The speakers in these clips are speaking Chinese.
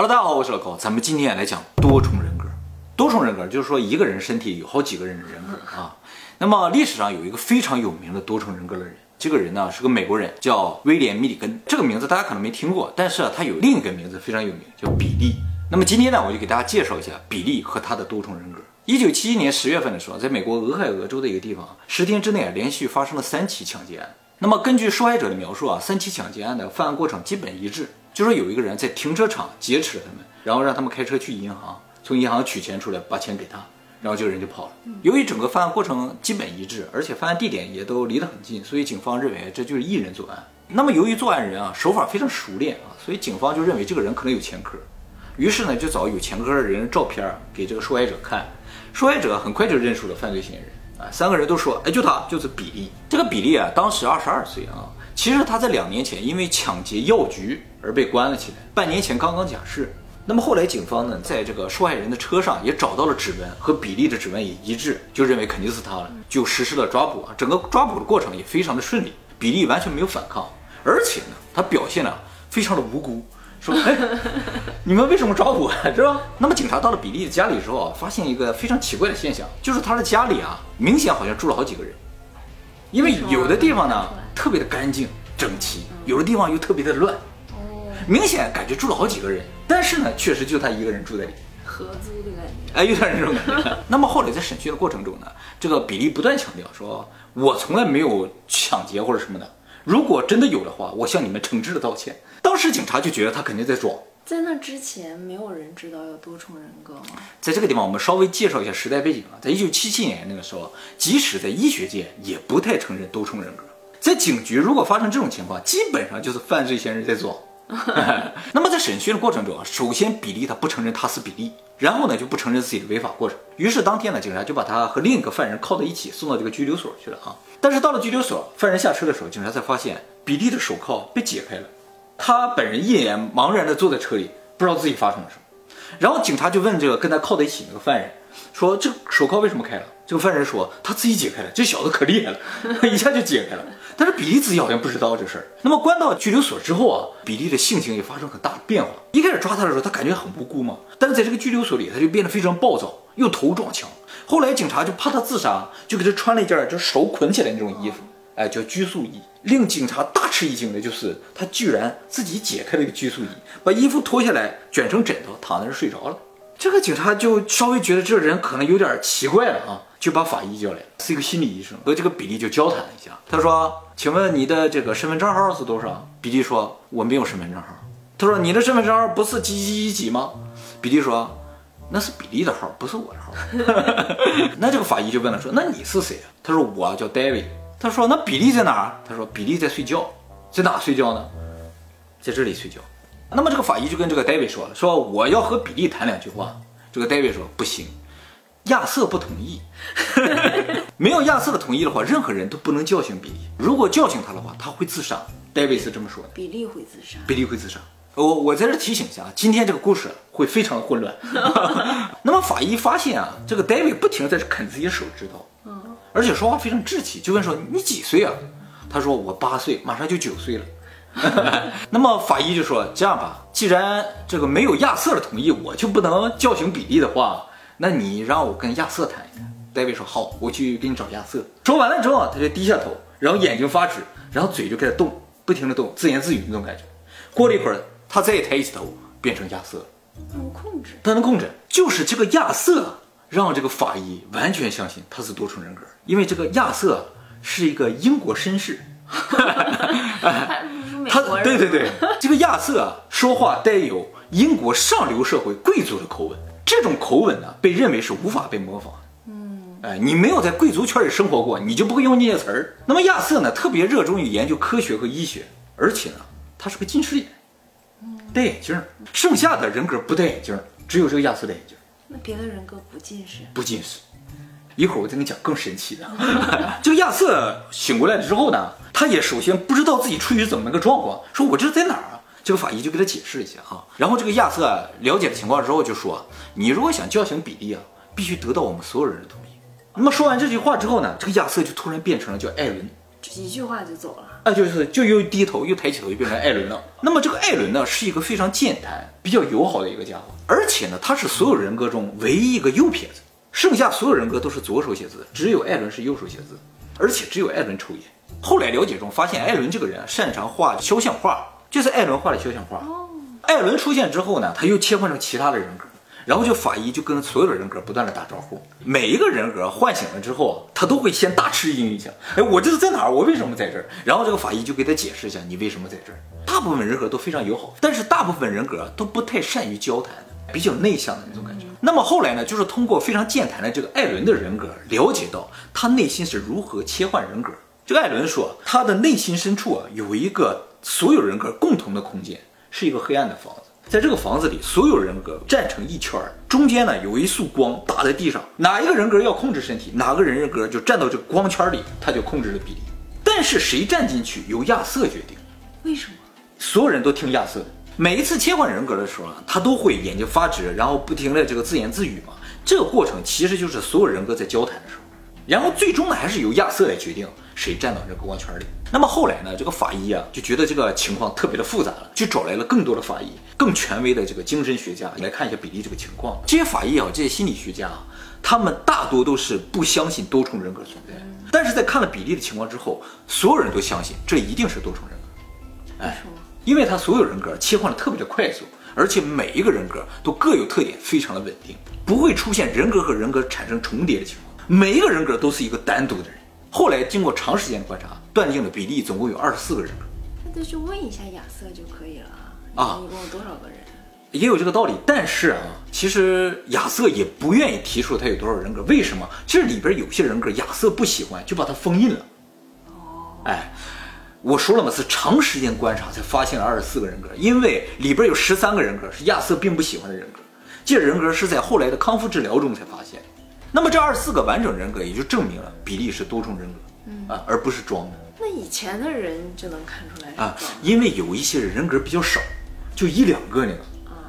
Hello，大家好，我是老高，咱们今天来讲多重人格。多重人格就是说一个人身体有好几个人人格啊。那么历史上有一个非常有名的多重人格的人，这个人呢是个美国人，叫威廉·米里根。这个名字大家可能没听过，但是啊，他有另一个名字非常有名，叫比利。那么今天呢，我就给大家介绍一下比利和他的多重人格。一九七一年十月份的时候，在美国俄亥俄州的一个地方，十天之内啊连续发生了三起抢劫案。那么根据受害者的描述啊，三起抢劫案的犯案过程基本一致。就说有一个人在停车场劫持了他们，然后让他们开车去银行，从银行取钱出来，把钱给他，然后这个人就跑了。由于整个犯案过程基本一致，而且犯案地点也都离得很近，所以警方认为这就是一人作案。那么由于作案人啊手法非常熟练啊，所以警方就认为这个人可能有前科，于是呢就找有前科的人照片给这个受害者看，受害者很快就认出了犯罪嫌疑人啊，三个人都说，哎，就他，就是比利。这个比利啊，当时二十二岁啊。其实他在两年前因为抢劫药局而被关了起来，半年前刚刚假释。那么后来警方呢，在这个受害人的车上也找到了指纹，和比利的指纹也一致，就认为肯定是他了，就实施了抓捕啊。整个抓捕的过程也非常的顺利，比利完全没有反抗，而且呢，他表现呢非常的无辜，说：“ 哎，你们为什么抓我，是吧？”那么警察到了比利的家里之后啊，发现一个非常奇怪的现象，就是他的家里啊，明显好像住了好几个人，因为有的地方呢。特别的干净整齐，有的地方又特别的乱，哦，明显感觉住了好几个人，但是呢，确实就他一个人住在里，合租的感觉，哎，有点这种感觉。那么后来在审讯的过程中呢，这个比利不断强调说，我从来没有抢劫或者什么的，如果真的有的话，我向你们诚挚的道歉。当时警察就觉得他肯定在装。在那之前，没有人知道有多重人格吗？在这个地方，我们稍微介绍一下时代背景啊，在一九七七年那个时候，即使在医学界也不太承认多重人格。在警局，如果发生这种情况，基本上就是犯罪嫌疑人在装。那么在审讯的过程中啊，首先比利他不承认他是比利，然后呢就不承认自己的违法过程。于是当天呢，警察就把他和另一个犯人铐在一起，送到这个拘留所去了啊。但是到了拘留所，犯人下车的时候，警察才发现比利的手铐被解开了，他本人一脸茫然的坐在车里，不知道自己发生了什么。然后警察就问这个跟他铐在一起那个犯人，说这手铐为什么开了？这个犯人说他自己解开了，这小子可厉害了，一下就解开了。但是比利自己好像不知道这事儿。那么关到拘留所之后啊，比利的性情也发生很大的变化。一开始抓他的时候，他感觉很无辜嘛。但是在这个拘留所里，他就变得非常暴躁，又头撞墙。后来警察就怕他自杀，就给他穿了一件就是手捆起来那种衣服，哎，叫拘束衣。令警察大吃一惊的就是，他居然自己解开了一个拘束衣，把衣服脱下来卷成枕头，躺在那睡着了。这个警察就稍微觉得这人可能有点奇怪了啊，就把法医叫来，是一个心理医生，和这个比利就交谈了一下。他说：“请问你的这个身份证号是多少？”比利说：“我没有身份证号。”他说：“你的身份证号不是几几几几吗？”比利说：“那是比利的号，不是我的号。”那这个法医就问了说：“那你是谁啊？”他说：“我叫 David。”他说：“那比利在哪儿？”他说：“比利在睡觉，在哪睡觉呢？在这里睡觉。”那么这个法医就跟这个 David 说了，说我要和比利谈两句话。这个 David 说不行，亚瑟不同意。没有亚瑟的同意的话，任何人都不能叫醒比利。如果叫醒他的话，他会自杀。David 是这么说的。比利会自杀。比利会自杀。我我在这提醒一下，今天这个故事会非常的混乱。那么法医发现啊，这个 David 不停的在啃自己的手指头，嗯，而且说话非常稚气，就问说你几岁啊？他说我八岁，马上就九岁了。那么法医就说：“这样吧，既然这个没有亚瑟的同意，我就不能叫醒比利的话，那你让我跟亚瑟谈一谈。”戴维说：“好，我去给你找亚瑟。”说完了之后，他就低下头，然后眼睛发直，然后嘴就开始动，不停的动，自言自语那种感觉。过了一会儿，他再抬起头，变成亚瑟，能控制，他能控制，就是这个亚瑟让这个法医完全相信他是多重人格，因为这个亚瑟是一个英国绅士。他对对对，这个亚瑟啊，说话带有英国上流社会贵族的口吻，这种口吻呢，被认为是无法被模仿。嗯，哎，你没有在贵族圈里生活过，你就不会用那些词儿。那么亚瑟呢，特别热衷于研究科学和医学，而且呢，他是个近视眼，戴眼镜。剩下的人格不戴眼镜，只有这个亚瑟戴眼镜。那别的人格不近视？不近视。一会儿我再给你讲更神奇的。这个亚瑟醒过来之后呢？他也首先不知道自己处于怎么个状况，说我这是在哪儿啊？这个法医就给他解释一下啊。然后这个亚瑟了解了情况之后就说：“你如果想叫醒比利啊，必须得到我们所有人的同意。”那么说完这句话之后呢，这个亚瑟就突然变成了叫艾伦，一句话就走了。啊，就是就又低头又抬起头，就变成艾伦了。那么这个艾伦呢，是一个非常健谈、比较友好的一个家伙，而且呢，他是所有人格中唯一一个右撇子，剩下所有人格都是左手写字，只有艾伦是右手写字，而且只有艾伦抽烟。后来了解中发现，艾伦这个人擅长画肖像画，就是艾伦画的肖像画。哦艾伦出现之后呢，他又切换成其他的人格。然后就法医就跟所有的人格不断的打招呼，每一个人格唤醒了之后，他都会先大吃一惊一下，哎，我这是在哪儿？我为什么在这儿？然后这个法医就给他解释一下，你为什么在这儿？大部分人格都非常友好，但是大部分人格都不太善于交谈，比较内向的那种感觉。那么后来呢，就是通过非常健谈的这个艾伦的人格，了解到他内心是如何切换人格。这个艾伦说，他的内心深处啊，有一个所有人格共同的空间，是一个黑暗的房子。在这个房子里，所有人格站成一圈儿，中间呢有一束光打在地上，哪一个人格要控制身体，哪个人格就站到这个光圈里，他就控制了比例。但是谁站进去由亚瑟决定。为什么？所有人都听亚瑟的。每一次切换人格的时候啊，他都会眼睛发直，然后不停的这个自言自语嘛。这个过程其实就是所有人格在交谈的时候。然后最终呢，还是由亚瑟来决定谁站到这个光圈里。那么后来呢，这个法医啊就觉得这个情况特别的复杂了，就找来了更多的法医、更权威的这个精神学家来看一下比利这个情况。这些法医啊，这些心理学家啊，他们大多都是不相信多重人格存在，但是在看了比利的情况之后，所有人都相信这一定是多重人格。哎，因为他所有人格切换的特别的快速，而且每一个人格都各有特点，非常的稳定，不会出现人格和人格产生重叠的情况。每一个人格都是一个单独的人。后来经过长时间观察，断定的比例总共有二十四个人格。那就去问一下亚瑟就可以了啊。一共有多少个人？也有这个道理，但是啊，其实亚瑟也不愿意提出他有多少人格。为什么？其实里边有些人格亚瑟不喜欢，就把他封印了。哦。哎，我说了嘛，是长时间观察才发现了二十四个人格，因为里边有十三个人格是亚瑟并不喜欢的人格，这人格是在后来的康复治疗中才发现。那么这二十四个完整人格也就证明了比利是多重人格，嗯啊，而不是装的。那以前的人就能看出来啊，因为有一些人人格比较少，就一两个那个，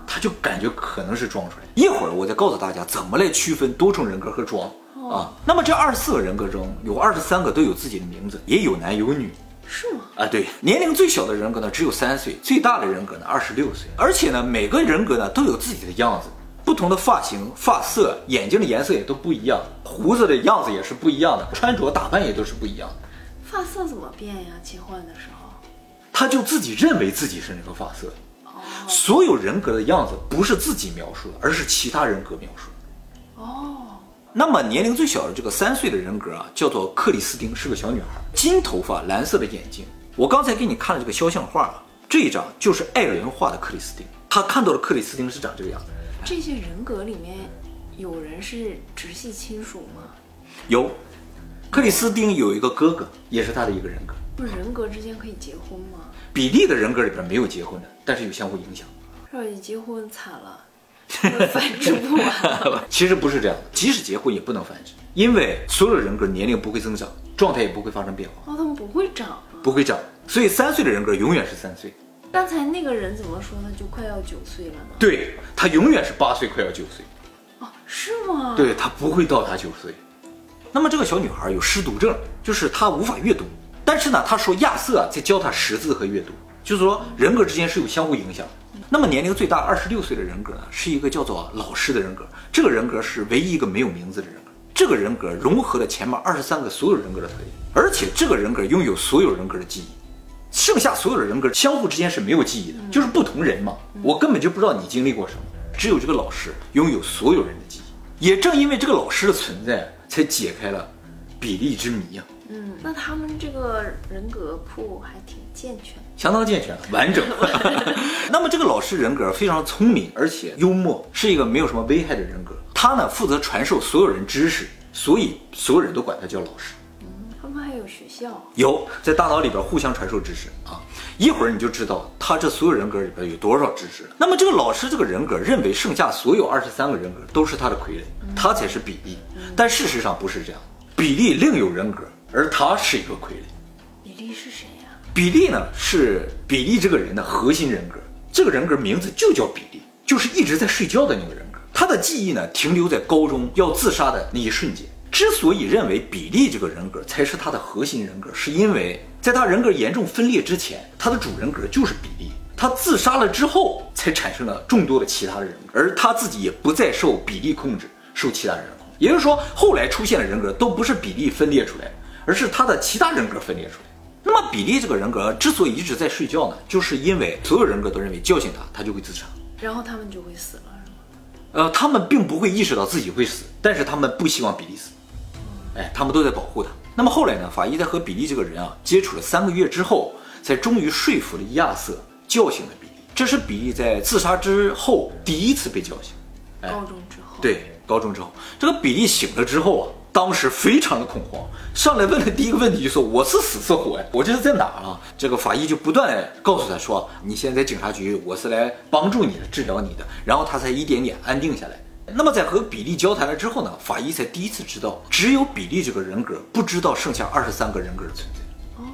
他就感觉可能是装出来。一会儿我再告诉大家怎么来区分多重人格和装啊。那么这二十四个人格中有二十三个都有自己的名字，也有男有女，是吗？啊，对，年龄最小的人格呢只有三岁，最大的人格呢二十六岁，而且呢每个人格呢都有自己的样子。不同的发型、发色、眼睛的颜色也都不一样，胡子的样子也是不一样的，穿着打扮也都是不一样的。发色怎么变呀？切换的时候，他就自己认为自己是那个发色。哦，所有人格的样子不是自己描述的，而是其他人格描述。哦，那么年龄最小的这个三岁的人格啊，叫做克里斯汀，是个小女孩，金头发，蓝色的眼睛。我刚才给你看了这个肖像画啊，这一张就是艾伦画的克里斯汀，他看到的克里斯汀是长这个样子。这些人格里面有人是直系亲属吗？有，克里斯汀有一个哥哥，也是他的一个人格。不是人格之间可以结婚吗？比利的人格里边没有结婚的，但是有相互影响。要一结婚惨了，繁殖不完。其实不是这样的，即使结婚也不能繁殖，因为所有的人格年龄不会增长，状态也不会发生变化。哦，他们不会长，不会长，所以三岁的人格永远是三岁。刚才那个人怎么说呢？就快要九岁了呢？对他永远是八岁，快要九岁。哦，是吗？对他不会到达九岁。那么这个小女孩有失读症，就是她无法阅读。但是呢，她说亚瑟在教她识字和阅读，就是说人格之间是有相互影响。那么年龄最大二十六岁的人格呢，是一个叫做老师的人格。这个人格是唯一一个没有名字的人格。这个人格融合了前面二十三个所有人格的特点，而且这个人格拥有所有人格的记忆。剩下所有的人格相互之间是没有记忆的，就是不同人嘛。我根本就不知道你经历过什么，只有这个老师拥有所有人的记忆。也正因为这个老师的存在，才解开了比利之谜呀。嗯，那他们这个人格铺还挺健全，相当健全，完整。那么这个老师人格非常聪明，而且幽默，是一个没有什么危害的人格。他呢负责传授所有人知识，所以所有人都管他叫老师。学校有在大脑里边互相传授知识啊，一会儿你就知道他这所有人格里边有多少知识了。那么这个老师这个人格认为剩下所有二十三个人格都是他的傀儡，他才是比利。但事实上不是这样，比利另有人格，而他是一个傀儡。比利是谁呀？比利呢是比利这个人的核心人格，这个人格名字就叫比利，就是一直在睡觉的那个人格。他的记忆呢停留在高中要自杀的那一瞬间。之所以认为比利这个人格才是他的核心人格，是因为在他人格严重分裂之前，他的主人格就是比利。他自杀了之后，才产生了众多的其他的人格，而他自己也不再受比利控制，受其他人控制。也就是说，后来出现的人格都不是比利分裂出来，而是他的其他人格分裂出来。那么，比利这个人格之所以一直在睡觉呢，就是因为所有人格都认为叫醒他，他就会自杀。然后他们就会死了，是吗？呃，他们并不会意识到自己会死，但是他们不希望比利死。哎，他们都在保护他。那么后来呢？法医在和比利这个人啊接触了三个月之后，才终于说服了亚瑟。叫醒了比利，这是比利在自杀之后第一次被叫醒。高中之后，对，高中之后，这个比利醒了之后啊，当时非常的恐慌，上来问的第一个问题就说：“我是死是活呀？我这是在哪儿啊？”这个法医就不断告诉他说：“你现在在警察局，我是来帮助你的，治疗你的。”然后他才一点点安定下来。那么在和比利交谈了之后呢，法医才第一次知道，只有比利这个人格不知道剩下二十三个人格的存在。哦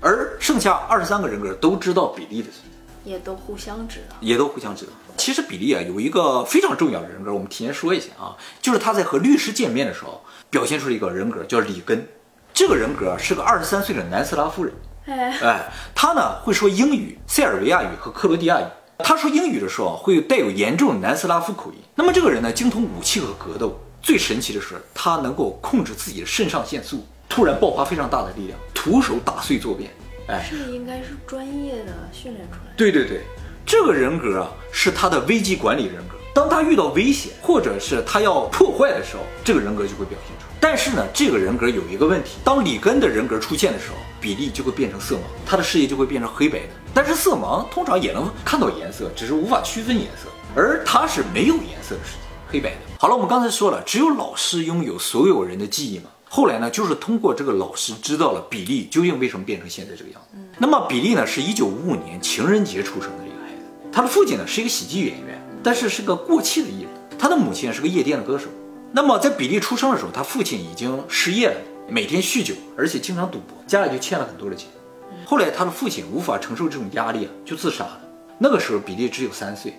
而剩下二十三个人格都知道比利的存在，也都互相知道，也都互相知道。其实比利啊有一个非常重要的人格，我们提前说一下啊，就是他在和律师见面的时候表现出了一个人格，叫里根。这个人格是个二十三岁的南斯拉夫人，哎，他呢会说英语、塞尔维亚语和克罗地亚语。他说英语的时候会带有严重的南斯拉夫口音。那么这个人呢精通武器和格斗，最神奇的是他能够控制自己的肾上腺素。突然爆发非常大的力量，徒手打碎坐便。哎，这应该是专业的训练出来。对对对，这个人格啊是他的危机管理人格。当他遇到危险或者是他要破坏的时候，这个人格就会表现出来。但是呢，这个人格有一个问题，当里根的人格出现的时候，比利就会变成色盲，他的视野就会变成黑白的。但是色盲通常也能看到颜色，只是无法区分颜色，而他是没有颜色的世界，黑白的。好了，我们刚才说了，只有老师拥有所有人的记忆嘛。后来呢，就是通过这个老师知道了比利究竟为什么变成现在这个样子。那么比利呢，是一九五五年情人节出生的一个孩子。他的父亲呢是一个喜剧演员，但是是个过气的艺人。他的母亲是个夜店的歌手。那么在比利出生的时候，他父亲已经失业了，每天酗酒，而且经常赌博，家里就欠了很多的钱。后来他的父亲无法承受这种压力啊，就自杀了。那个时候比利只有三岁。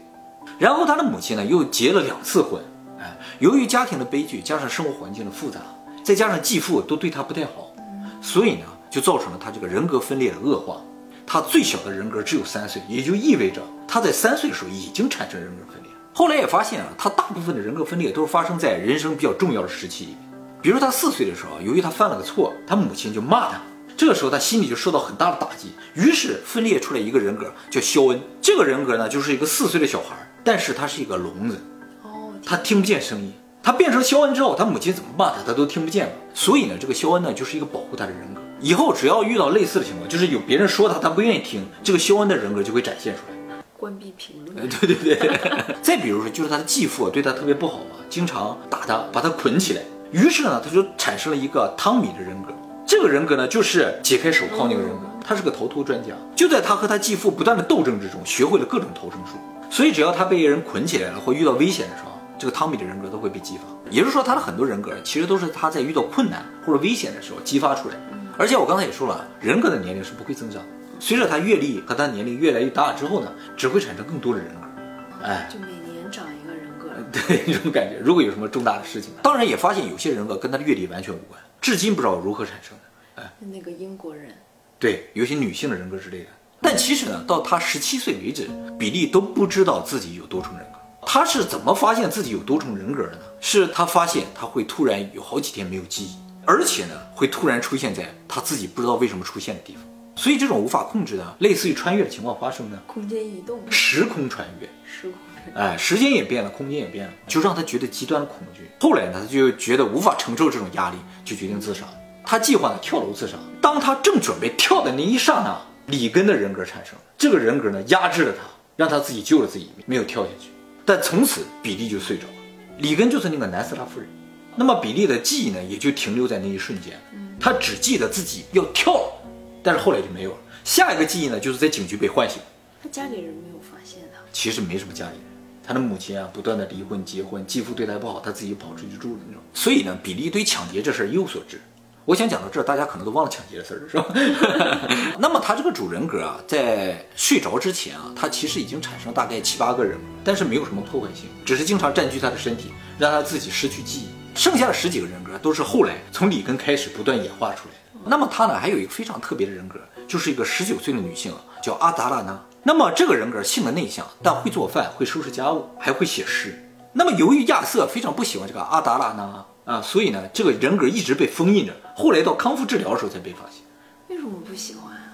然后他的母亲呢又结了两次婚。哎，由于家庭的悲剧，加上生活环境的复杂。再加上继父都对他不太好，所以呢，就造成了他这个人格分裂的恶化。他最小的人格只有三岁，也就意味着他在三岁的时候已经产生人格分裂。后来也发现啊，他大部分的人格分裂都是发生在人生比较重要的时期。比如他四岁的时候，由于他犯了个错，他母亲就骂他，这个时候他心里就受到很大的打击，于是分裂出来一个人格叫肖恩。这个人格呢，就是一个四岁的小孩，但是他是一个聋子，哦，他听不见声音。他变成肖恩之后，他母亲怎么骂他，他都听不见了。所以呢，这个肖恩呢，就是一个保护他的人格。以后只要遇到类似的情况，就是有别人说他，他不愿意听，这个肖恩的人格就会展现出来。关闭评论。对对对。再比如说，就是他的继父对他特别不好嘛，经常打他，把他捆起来。于是呢，他就产生了一个汤米的人格。这个人格呢，就是解开手铐那个人格。他是个逃脱专家，就在他和他继父不断的斗争之中，学会了各种逃生术。所以只要他被人捆起来了，或遇到危险的时候。这个汤米的人格都会被激发，也就是说，他的很多人格其实都是他在遇到困难或者危险的时候激发出来。而且我刚才也说了，人格的年龄是不会增长，随着他阅历和他年龄越来越大之后呢，只会产生更多的人格。哎，就每年长一个人格。对，这种感觉。如果有什么重大的事情，当然也发现有些人格跟他的阅历完全无关，至今不知道如何产生的。哎，那个英国人。对，有些女性的人格之类的。但其实呢，到他十七岁为止，比利都不知道自己有多重人格。他是怎么发现自己有多重人格的呢？是他发现他会突然有好几天没有记忆，而且呢会突然出现在他自己不知道为什么出现的地方。所以这种无法控制的，类似于穿越的情况发生呢？空间移动，时空穿越，时空穿越，哎，时间也变了，空间也变了，就让他觉得极端的恐惧。后来呢，他就觉得无法承受这种压力，就决定自杀。他计划呢跳楼自杀。当他正准备跳的那一刹那，里根的人格产生了。这个人格呢压制了他，让他自己救了自己一命，没有跳下去。但从此比利就睡着了，里根就是那个南斯拉夫人，那么比利的记忆呢，也就停留在那一瞬间，他只记得自己要跳了，但是后来就没有了。下一个记忆呢，就是在警局被唤醒。他家里人没有发现他？其实没什么家里人，他的母亲啊，不断的离婚结婚，继父对他不好，他自己跑出去住的那种。所以呢，比利对抢劫这事儿一无所知。我想讲到这儿，大家可能都忘了抢劫的事儿了，是吧？那么他这个主人格啊，在睡着之前啊，他其实已经产生大概七八个人，但是没有什么破坏性，只是经常占据他的身体，让他自己失去记忆。剩下的十几个人格都是后来从里根开始不断演化出来的。那么她呢，还有一个非常特别的人格，就是一个十九岁的女性，叫阿达拉娜。那么这个人格性格内向，但会做饭，会收拾家务，还会写诗。那么由于亚瑟非常不喜欢这个阿达拉娜啊，所以呢，这个人格一直被封印着。后来到康复治疗的时候才被发现。为什么不喜欢啊？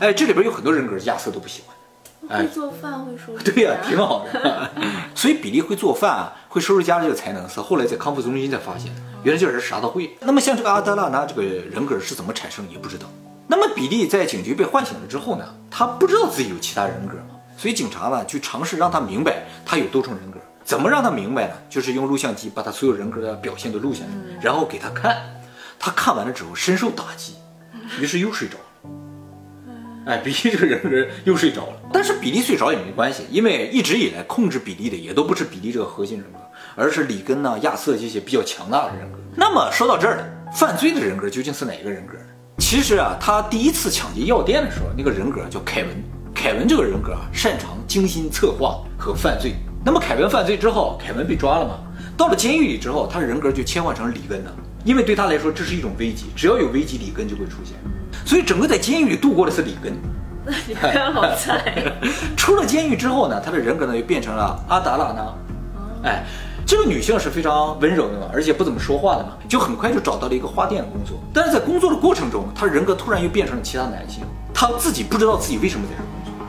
哎，这里边有很多人格，亚瑟都不喜欢。会做饭，会收拾。对呀，挺好的。所以比利会做饭啊，会收拾家这个才能是后来在康复中心才发现的。原来这人啥都会。那么像这个阿德拉纳这个人格是怎么产生也不知道。那么比利在警局被唤醒了之后呢，他不知道自己有其他人格所以警察呢就尝试让他明白他有多重人格。怎么让他明白呢？就是用录像机把他所有人格的表现都录下来，然后给他看。他看完了之后深受打击，于是又睡着了。哎，比利这个人格又睡着了。但是比利睡着也没关系，因为一直以来控制比利的也都不是比利这个核心人格，而是里根呢、亚瑟这些比较强大的人格。那么说到这儿呢，犯罪的人格究竟是哪个人格呢？其实啊，他第一次抢劫药店的时候，那个人格叫凯文。凯文这个人格啊，擅长精心策划和犯罪。那么凯文犯罪之后，凯文被抓了嘛？到了监狱里之后，他的人格就切换成里根了，因为对他来说这是一种危机，只要有危机，里根就会出现。所以整个在监狱里度过的是里根，那里根好菜。出了监狱之后呢，他的人格呢又变成了阿达拉纳。哎，这个女性是非常温柔的嘛，而且不怎么说话的嘛，就很快就找到了一个花店的工作。但是在工作的过程中，她人格突然又变成了其他男性，她自己不知道自己为什么在这工作，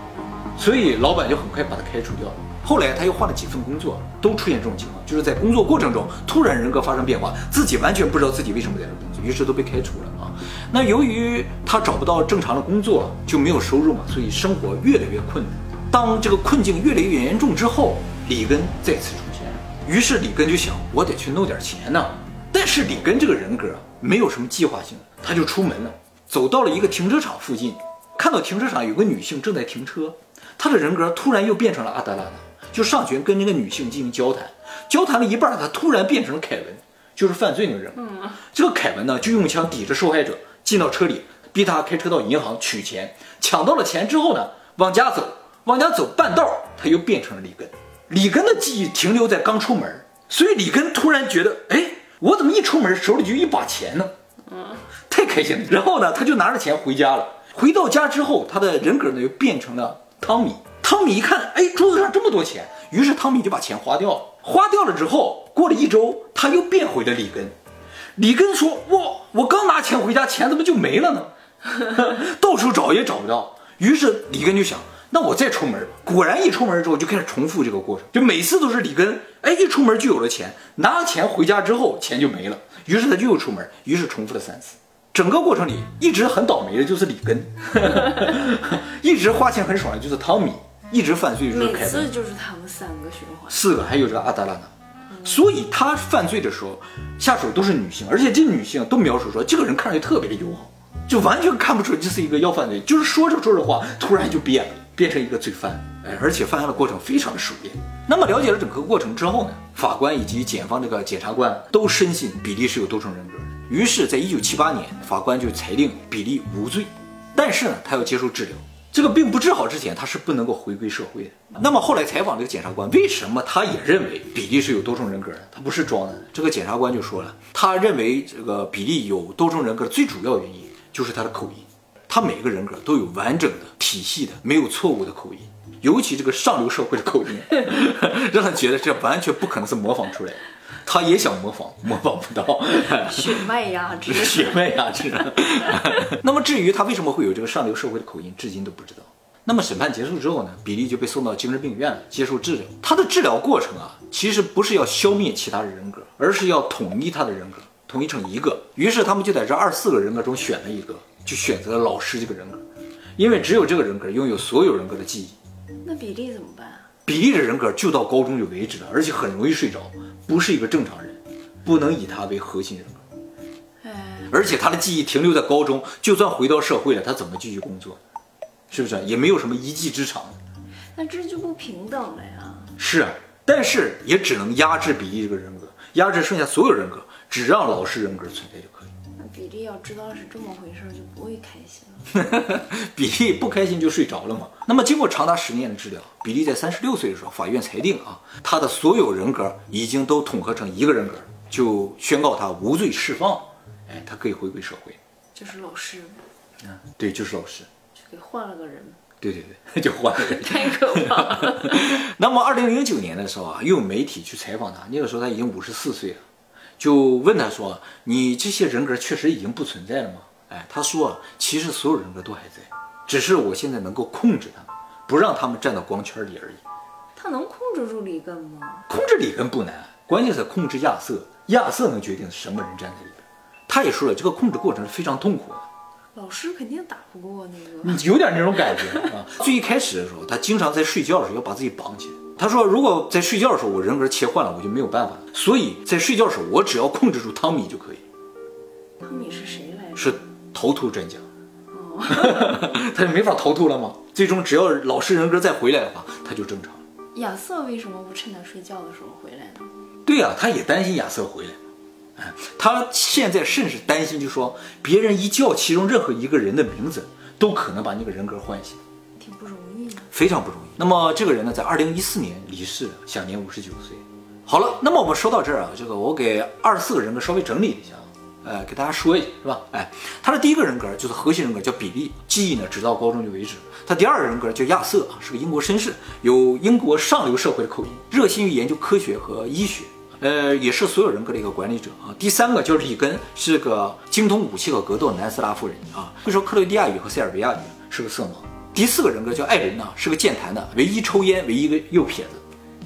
所以老板就很快把她开除掉了。后来他又换了几份工作，都出现这种情况，就是在工作过程中突然人格发生变化，自己完全不知道自己为什么在这工作，于是都被开除了啊。那由于他找不到正常的工作，就没有收入嘛，所以生活越来越困难。当这个困境越来越严重之后，里根再次出，于是里根就想，我得去弄点钱呢。但是里根这个人格没有什么计划性，他就出门了，走到了一个停车场附近，看到停车场有个女性正在停车，他的人格突然又变成了阿德拉娜。就上前跟那个女性进行交谈，交谈了一半，他突然变成了凯文，就是犯罪那个人。嗯，这个凯文呢，就用枪抵着受害者进到车里，逼他开车到银行取钱。抢到了钱之后呢，往家走，往家走半道，他又变成了里根。里根的记忆停留在刚出门，所以里根突然觉得，哎，我怎么一出门手里就一把钱呢？嗯，太开心了。然后呢，他就拿着钱回家了。回到家之后，他的人格呢又变成了汤米。汤米一看，哎，桌子上这么多钱，于是汤米就把钱花掉了。花掉了之后，过了一周，他又变回了里根。里根说：“哇，我刚拿钱回家，钱怎么就没了呢？到处找也找不到。”于是里根就想：“那我再出门。”果然，一出门之后就开始重复这个过程，就每次都是里根，哎，一出门就有了钱，拿了钱回家之后，钱就没了。于是他就又出门，于是重复了三次。整个过程里一直很倒霉的就是里根，一直花钱很爽的就是汤米。一直犯罪就是凯文每次就是他们三个循环，四个还有这个阿达拉娜，所以他犯罪的时候下手都是女性，而且这女性都描述说这个人看上去特别的友好，就完全看不出这是一个要犯罪，就是说着说着话突然就变了，变成一个罪犯，哎，而且犯案的过程非常的熟练。那么了解了整个过程之后呢，法官以及检方这个检察官都深信比利是有多重人格，于是，在一九七八年，法官就裁定比利无罪，但是呢，他要接受治疗。这个病不治好之前，他是不能够回归社会的。那么后来采访这个检察官，为什么他也认为比利是有多重人格的？他不是装的。这个检察官就说了，他认为这个比利有多重人格最主要原因就是他的口音，他每个人格都有完整的、体系的、没有错误的口音，尤其这个上流社会的口音，让他觉得这完全不可能是模仿出来的。他也想模仿，模仿不到。血脉压制，血脉压制。那么至于他为什么会有这个上流社会的口音，至今都不知道。那么审判结束之后呢，比利就被送到精神病院接受治疗。他的治疗过程啊，其实不是要消灭其他的人格，而是要统一他的人格，统一成一个。于是他们就在这二十四个人格中选了一个，就选择了老师这个人格，因为只有这个人格拥有所有人格的记忆。那比利怎么办啊？比利的人格就到高中就为止了，而且很容易睡着。不是一个正常人，不能以他为核心人格。而且他的记忆停留在高中，就算回到社会了，他怎么继续工作？是不是？也没有什么一技之长。那这就不平等了呀。是啊，但是也只能压制比利这个人格，压制剩下所有人格，只让老师人格存在就比利要知道是这么回事，就不会开心了。比利不开心就睡着了嘛。那么经过长达十年的治疗，比利在三十六岁的时候，法院裁定啊，他的所有人格已经都统合成一个人格，就宣告他无罪释放。哎，他可以回归社会。就是老师，嗯，对，就是老师。就给换了个人，对对对，就换了个人。太可怕了。那么，二零零九年的时候啊，又有媒体去采访他，那个时候他已经五十四岁了，就问他说：“你这些人格确实已经不存在了吗？”哎，他说啊，其实所有人格都还在，只是我现在能够控制他们，不让他们站到光圈里而已。他能控制住里根吗？控制里根不难，关键是控制亚瑟，亚瑟能决定什么人站在里边。他也说了，这个控制过程是非常痛苦的。老师肯定打不过那个。你有点那种感觉啊。最一开始的时候，他经常在睡觉的时候要把自己绑起来。他说，如果在睡觉的时候我人格切换了，我就没有办法了。所以在睡觉的时候，我只要控制住汤米就可以。汤米是谁来着？是头秃专家。哦 他就没法逃脱了吗？最终只要老师人格再回来的话，他就正常了。亚瑟为什么不趁他睡觉的时候回来呢？对呀、他也担心亚瑟回来。哎，他现在甚至担心，就说别人一叫其中任何一个人的名字，都可能把那个人格唤醒，挺不容易的。非常不容易。那么这个人呢，在二零一四年离世，享年五十九岁。好了，那么我们说到这儿啊，这个我给二十四个人格稍微整理一下，呃，给大家说一下，是吧？哎，他的第一个人格就是核心人格，叫比利，记忆呢直到高中就为止。他第二个人格叫亚瑟啊，是个英国绅士，有英国上流社会的口音，热心于研究科学和医学。呃，也是所有人格的一个管理者啊。第三个就是里根，是个精通武器和格斗的南斯拉夫人啊，会说克罗地亚语和塞尔维亚语，是个色盲。第四个人格叫艾伦呢，是个健谈的，唯一抽烟，唯一一个右撇子。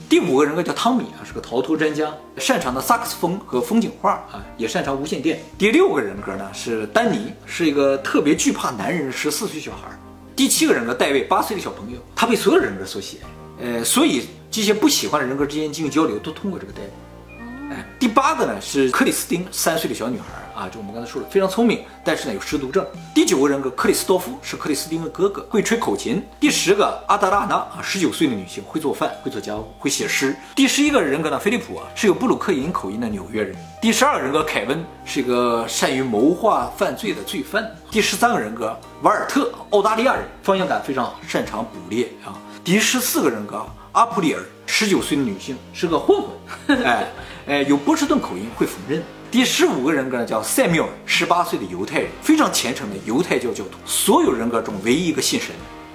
第五个人格叫汤米啊，是个逃脱专家，擅长的萨克斯风和风景画啊，也擅长无线电。第六个人格呢是丹尼，是一个特别惧怕男人的十四岁小孩。第七个人格戴维，八岁的小朋友，他被所有人格所喜爱，呃，所以这些不喜欢的人格之间进行交流，都通过这个戴维。哎，第八个呢是克里斯汀，三岁的小女孩啊，就我们刚才说了，非常聪明，但是呢有失独症。第九个人格克里斯多夫是克里斯汀的哥哥，会吹口琴。第十个阿达拉娜啊，十九岁的女性，会做饭，会做家务，会写诗。第十一个人格呢，菲利普啊，是有布鲁克林口音的纽约人。第十二个人格凯文是一个善于谋划犯罪的罪犯。第十三个人格瓦尔特，澳大利亚人，方向感非常，擅长捕猎啊。第十四个人格阿普里尔，十九岁的女性，是个混混，哎哎，有波士顿口音，会缝纫。第十五个人格呢叫塞缪尔，十八岁的犹太人，非常虔诚的犹太教教徒，所有人格中唯一一个信神。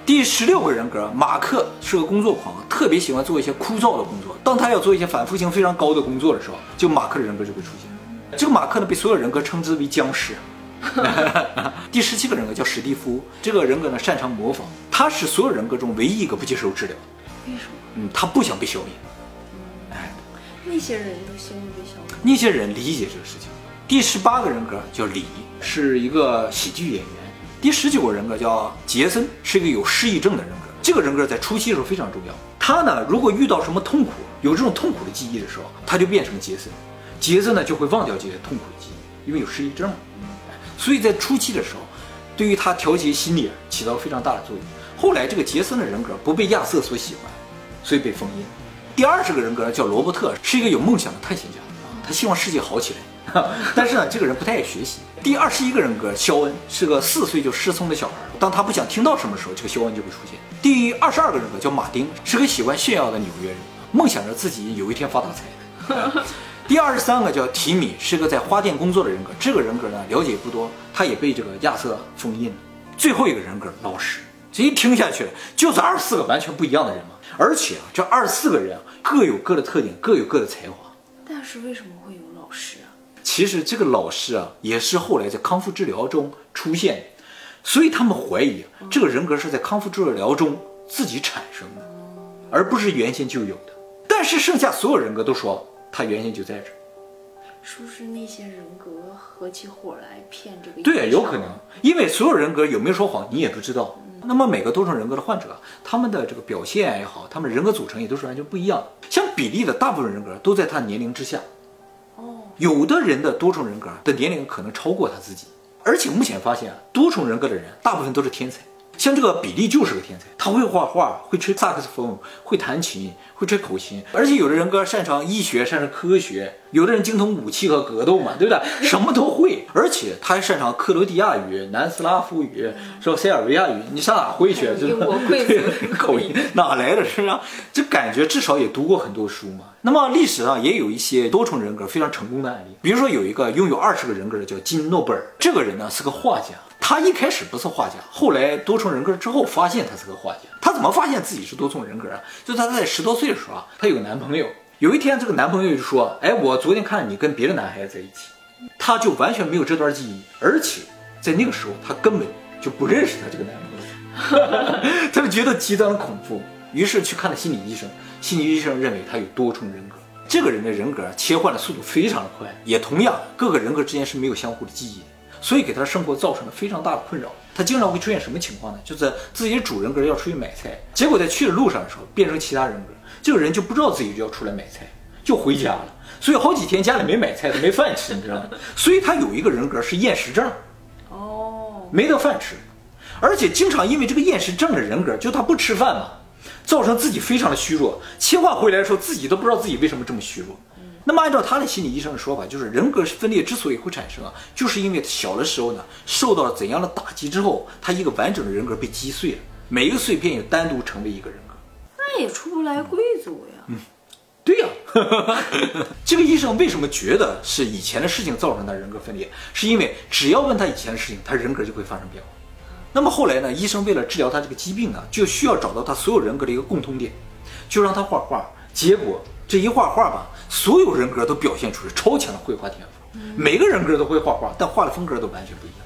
第十六个人格马克是个工作狂，特别喜欢做一些枯燥的工作。当他要做一些反复性非常高的工作的时候，就马克的人格就会出现。这个马克呢，被所有人格称之为僵尸。第十七个人格叫史蒂夫，这个人格呢擅长模仿，他是所有人格中唯一一个不接受治疗。为什么嗯，他不想被消灭。那些人都希望被消灭？那些人理解这个事情。第十八个人格叫李，是一个喜剧演员。第十九个人格叫杰森，是一个有失忆症的人格。这个人格在初期的时候非常重要。他呢，如果遇到什么痛苦，有这种痛苦的记忆的时候，他就变成杰森。杰森呢就会忘掉这些痛苦的记忆，因为有失忆症嘛。所以在初期的时候，对于他调节心理起到非常大的作用。后来这个杰森的人格不被亚瑟所喜欢，所以被封印。第二十个人格呢叫罗伯特，是一个有梦想的探险家，他希望世界好起来，但是呢，这个人不太爱学习。第二十一个人格肖恩是个四岁就失聪的小孩，当他不想听到什么时候，这个肖恩就会出现。第二十二个人格叫马丁，是个喜欢炫耀的纽约人，梦想着自己有一天发大财。第二十三个叫提米，是个在花店工作的人格。这个人格呢了解不多，他也被这个亚瑟封印了。最后一个人格老实，这一听下去就是二十四个完全不一样的人嘛。而且啊，这二十四个人啊各有各的特点，各有各的才华。但是为什么会有老师啊？其实这个老师啊，也是后来在康复治疗中出现的，所以他们怀疑啊这个人格是在康复治疗中自己产生的，而不是原先就有的。但是剩下所有人格都说他原先就在这儿。是不是那些人格合起伙来骗这个？对，有可能，因为所有人格有没有说谎你也不知道。那么每个多重人格的患者，他们的这个表现也好，他们人格组成也都是完全不一样的。像比利的大部分人格都在他年龄之下，哦，有的人的多重人格的年龄可能超过他自己。而且目前发现啊，多重人格的人大部分都是天才，像这个比利就是个天才，他会画画，会吹萨克斯风，会弹琴，会吹口琴，而且有的人格擅长医学，擅长科学，有的人精通武器和格斗嘛，对不对？什么都会，而且他还擅长克罗地亚语、南斯拉夫语，说塞尔维亚语，你上哪会去？英国贵族口音哪来的？是啊？这感觉至少也读过很多书嘛。那么历史上也有一些多重人格非常成功的案例，比如说有一个拥有二十个人格的叫金诺贝尔，这个人呢是个画家。他一开始不是画家，后来多重人格之后发现他是个画家。他怎么发现自己是多重人格啊？就他在十多岁的时候啊，他有个男朋友。有一天，这个男朋友就说：“哎，我昨天看你跟别的男孩子在一起。”他就完全没有这段记忆，而且在那个时候他根本就不认识他这个男朋友，他就觉得极端的恐怖，于是去看了心理医生。心理医生认为他有多重人格。这个人的人格切换的速度非常的快，也同样各个人格之间是没有相互的记忆的。所以给他的生活造成了非常大的困扰。他经常会出现什么情况呢？就是自己的主人格要出去买菜，结果在去的路上的时候变成其他人格，这个人就不知道自己就要出来买菜，就回家了。所以好几天家里没买菜，他没饭吃，你知道吗？所以他有一个人格是厌食症，哦，没得饭吃，而且经常因为这个厌食症的人格，就他不吃饭嘛，造成自己非常的虚弱。切换回来的时候，自己都不知道自己为什么这么虚弱。那么，按照他的心理医生的说法，就是人格分裂之所以会产生啊，就是因为小的时候呢，受到了怎样的打击之后，他一个完整的人格被击碎了，每一个碎片也单独成为一个人格。那也出不来贵族呀。嗯，对呀。这个医生为什么觉得是以前的事情造成他人格分裂？是因为只要问他以前的事情，他人格就会发生变化。那么后来呢，医生为了治疗他这个疾病呢，就需要找到他所有人格的一个共通点，就让他画画。结果这一画画吧。所有人格都表现出了超强的绘画天赋，每个人格都会画画，但画的风格都完全不一样。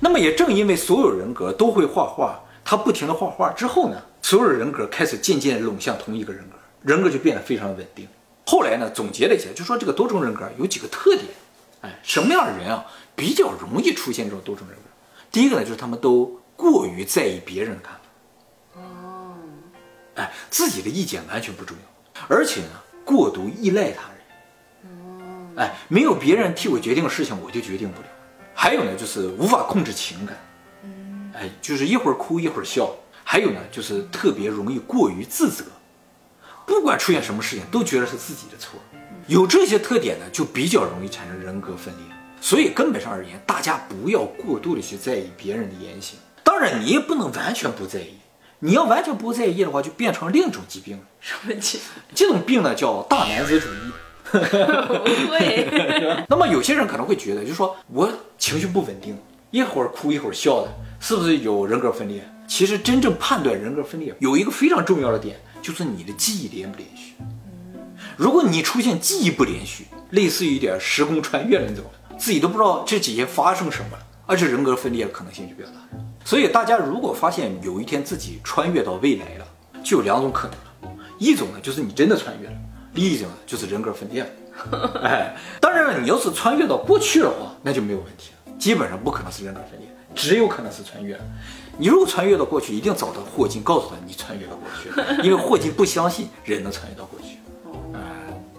那么也正因为所有人格都会画画，他不停的画画之后呢，所有人格开始渐渐拢向同一个人格，人格就变得非常稳定。后来呢，总结了一下，就说这个多重人格有几个特点，哎，什么样的人啊比较容易出现这种多重人格？第一个呢，就是他们都过于在意别人的看法，哦，哎，自己的意见完全不重要，而且呢，过度依赖他。哎，没有别人替我决定的事情，我就决定不了。还有呢，就是无法控制情感，哎，就是一会儿哭一会儿笑。还有呢，就是特别容易过于自责，不管出现什么事情都觉得是自己的错。有这些特点呢，就比较容易产生人格分裂。所以根本上而言，大家不要过度的去在意别人的言行。当然，你也不能完全不在意。你要完全不在意的话，就变成另一种疾病。什么疾？这种病呢，叫大男子主义。不会。那么有些人可能会觉得，就是说我情绪不稳定，一会儿哭一会儿笑的，是不是有人格分裂？其实真正判断人格分裂有一个非常重要的点，就是你的记忆连不连续。如果你出现记忆不连续，类似于一点时空穿越了那种，自己都不知道这几天发生什么了，而且人格分裂的可能性就比较大。所以大家如果发现有一天自己穿越到未来了，就有两种可能了，一种呢就是你真的穿越了。另一种就是人格分裂了，哎，当然了，你要是穿越到过去的话，那就没有问题了，基本上不可能是人格分裂，只有可能是穿越。你如果穿越到过去，一定找到霍金，告诉他你穿越到过去了，因为霍金不相信人能穿越到过去。哦，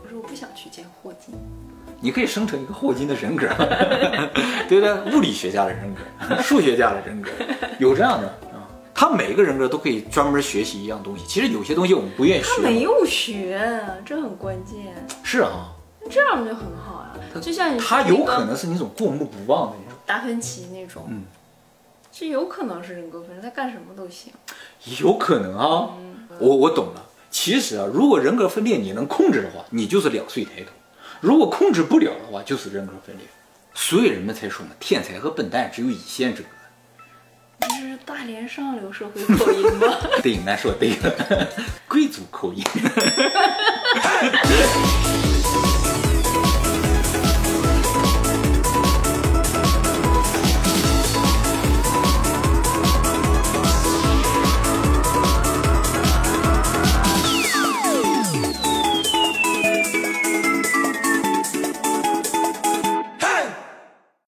我说我不想去见霍金，你可以生成一个霍金的人格，对不对？物理学家的人格，数学家的人格，有这样的。他每个人格都可以专门学习一样东西。其实有些东西我们不愿意学。他没有学，这很关键。是啊，这样就很好啊。就像他有可能是那种过目不忘的那种。达芬奇那种，嗯，这有可能是人格分裂，他干什么都行。有可能啊，我我懂了。其实啊，如果人格分裂你能控制的话，你就是两岁抬头；如果控制不了的话，就是人格分裂。所以人们才说嘛，天才和笨蛋只有一线之隔。这是大连上流社会口音吗？对，那说对了，贵族口音。